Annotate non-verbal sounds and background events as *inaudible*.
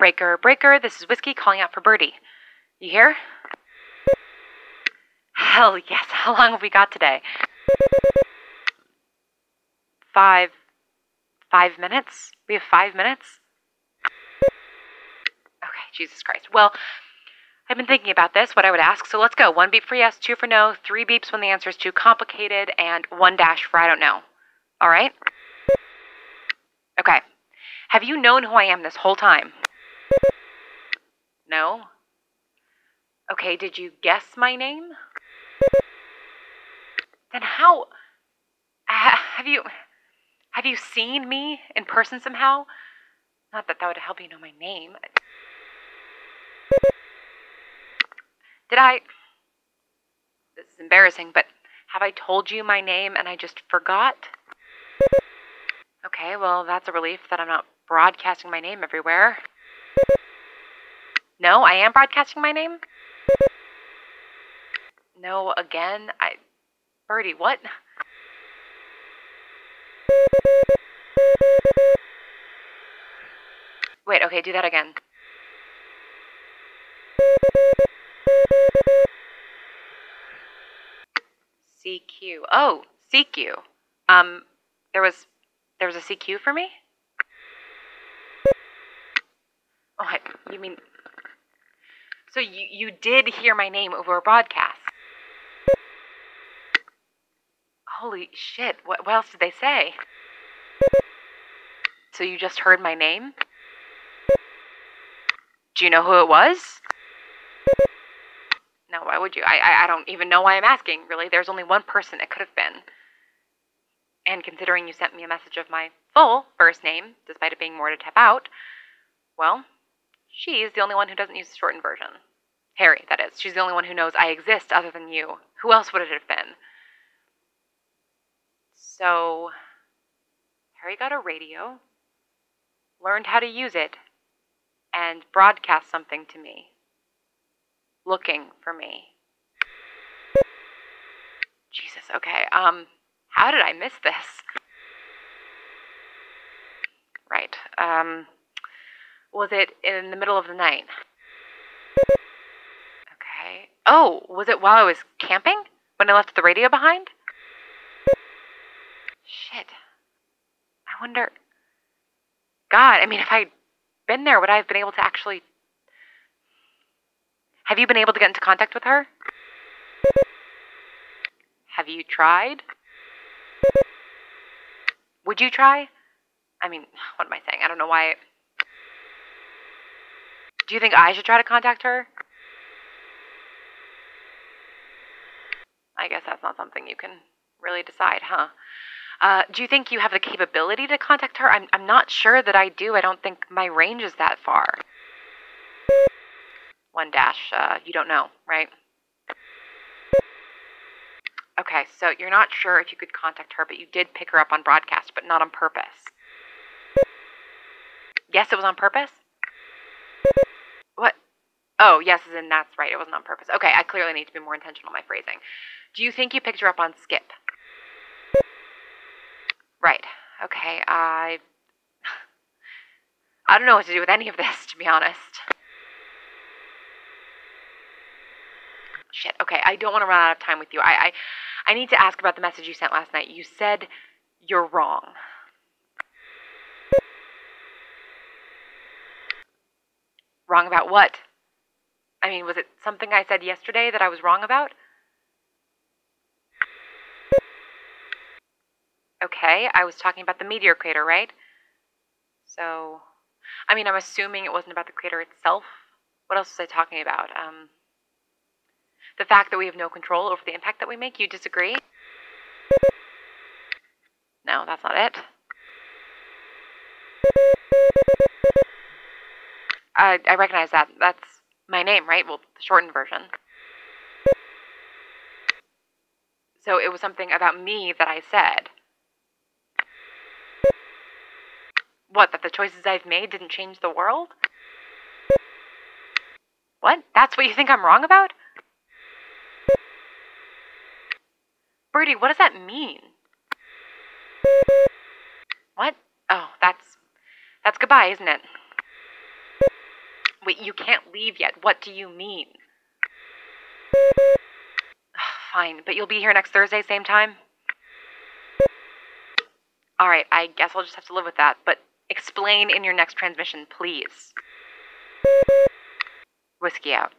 Breaker, breaker, this is Whiskey calling out for Birdie. You hear? Hell yes. *laughs* How long have we got today? Five. Five minutes? We have five minutes? Okay, Jesus Christ. Well, I've been thinking about this, what I would ask, so let's go. One beep for yes, two for no, three beeps when the answer is too complicated, and one dash for I don't know. All right? Okay. Have you known who I am this whole time? Okay, did you guess my name? Then how have you have you seen me in person somehow? Not that that would help you know my name. Did I This is embarrassing, but have I told you my name and I just forgot? Okay, well, that's a relief that I'm not broadcasting my name everywhere. No, I am broadcasting my name? No, again? I. Birdie, what? Wait, okay, do that again. CQ. Oh, CQ. Um, there was there was a CQ for me? Oh, I, you mean so you you did hear my name over a broadcast? Holy shit! What, what else did they say? So you just heard my name? Do you know who it was? No, why would you? I, I I don't even know why I'm asking. Really, there's only one person it could have been. And considering you sent me a message of my full first name, despite it being more to type out, well, she's the only one who doesn't use the shortened version. Harry, that is. She's the only one who knows I exist other than you. Who else would it have been? So, Harry got a radio, learned how to use it, and broadcast something to me. Looking for me. Jesus, okay. Um, how did I miss this? Right. Um, was it in the middle of the night? Okay. Oh, was it while I was camping? When I left the radio behind? Shit. I wonder. God, I mean, if I'd been there, would I have been able to actually. Have you been able to get into contact with her? Have you tried? Would you try? I mean, what am I saying? I don't know why. Do you think I should try to contact her? I guess that's not something you can really decide, huh? Uh, do you think you have the capability to contact her? I'm, I'm not sure that I do. I don't think my range is that far. One dash, uh, you don't know, right? Okay, so you're not sure if you could contact her, but you did pick her up on broadcast, but not on purpose. Yes, it was on purpose? Oh, yes, as in that's right, it wasn't on purpose. Okay, I clearly need to be more intentional in my phrasing. Do you think you picked her up on Skip? Right. Okay, I. I don't know what to do with any of this, to be honest. Shit, okay, I don't want to run out of time with you. I, I, I need to ask about the message you sent last night. You said you're wrong. Wrong about what? I mean, was it something I said yesterday that I was wrong about? Okay, I was talking about the meteor crater, right? So, I mean, I'm assuming it wasn't about the crater itself. What else was I talking about? Um, the fact that we have no control over the impact that we make. You disagree? No, that's not it. I, I recognize that. That's my name, right? Well, the shortened version. So it was something about me that I said. What, that the choices I've made didn't change the world? What? That's what you think I'm wrong about? Birdie, what does that mean? What? Oh, that's that's goodbye, isn't it? Wait, you can't leave yet. What do you mean? Fine, but you'll be here next Thursday, same time? Alright, I guess I'll just have to live with that, but explain in your next transmission, please. Whiskey out.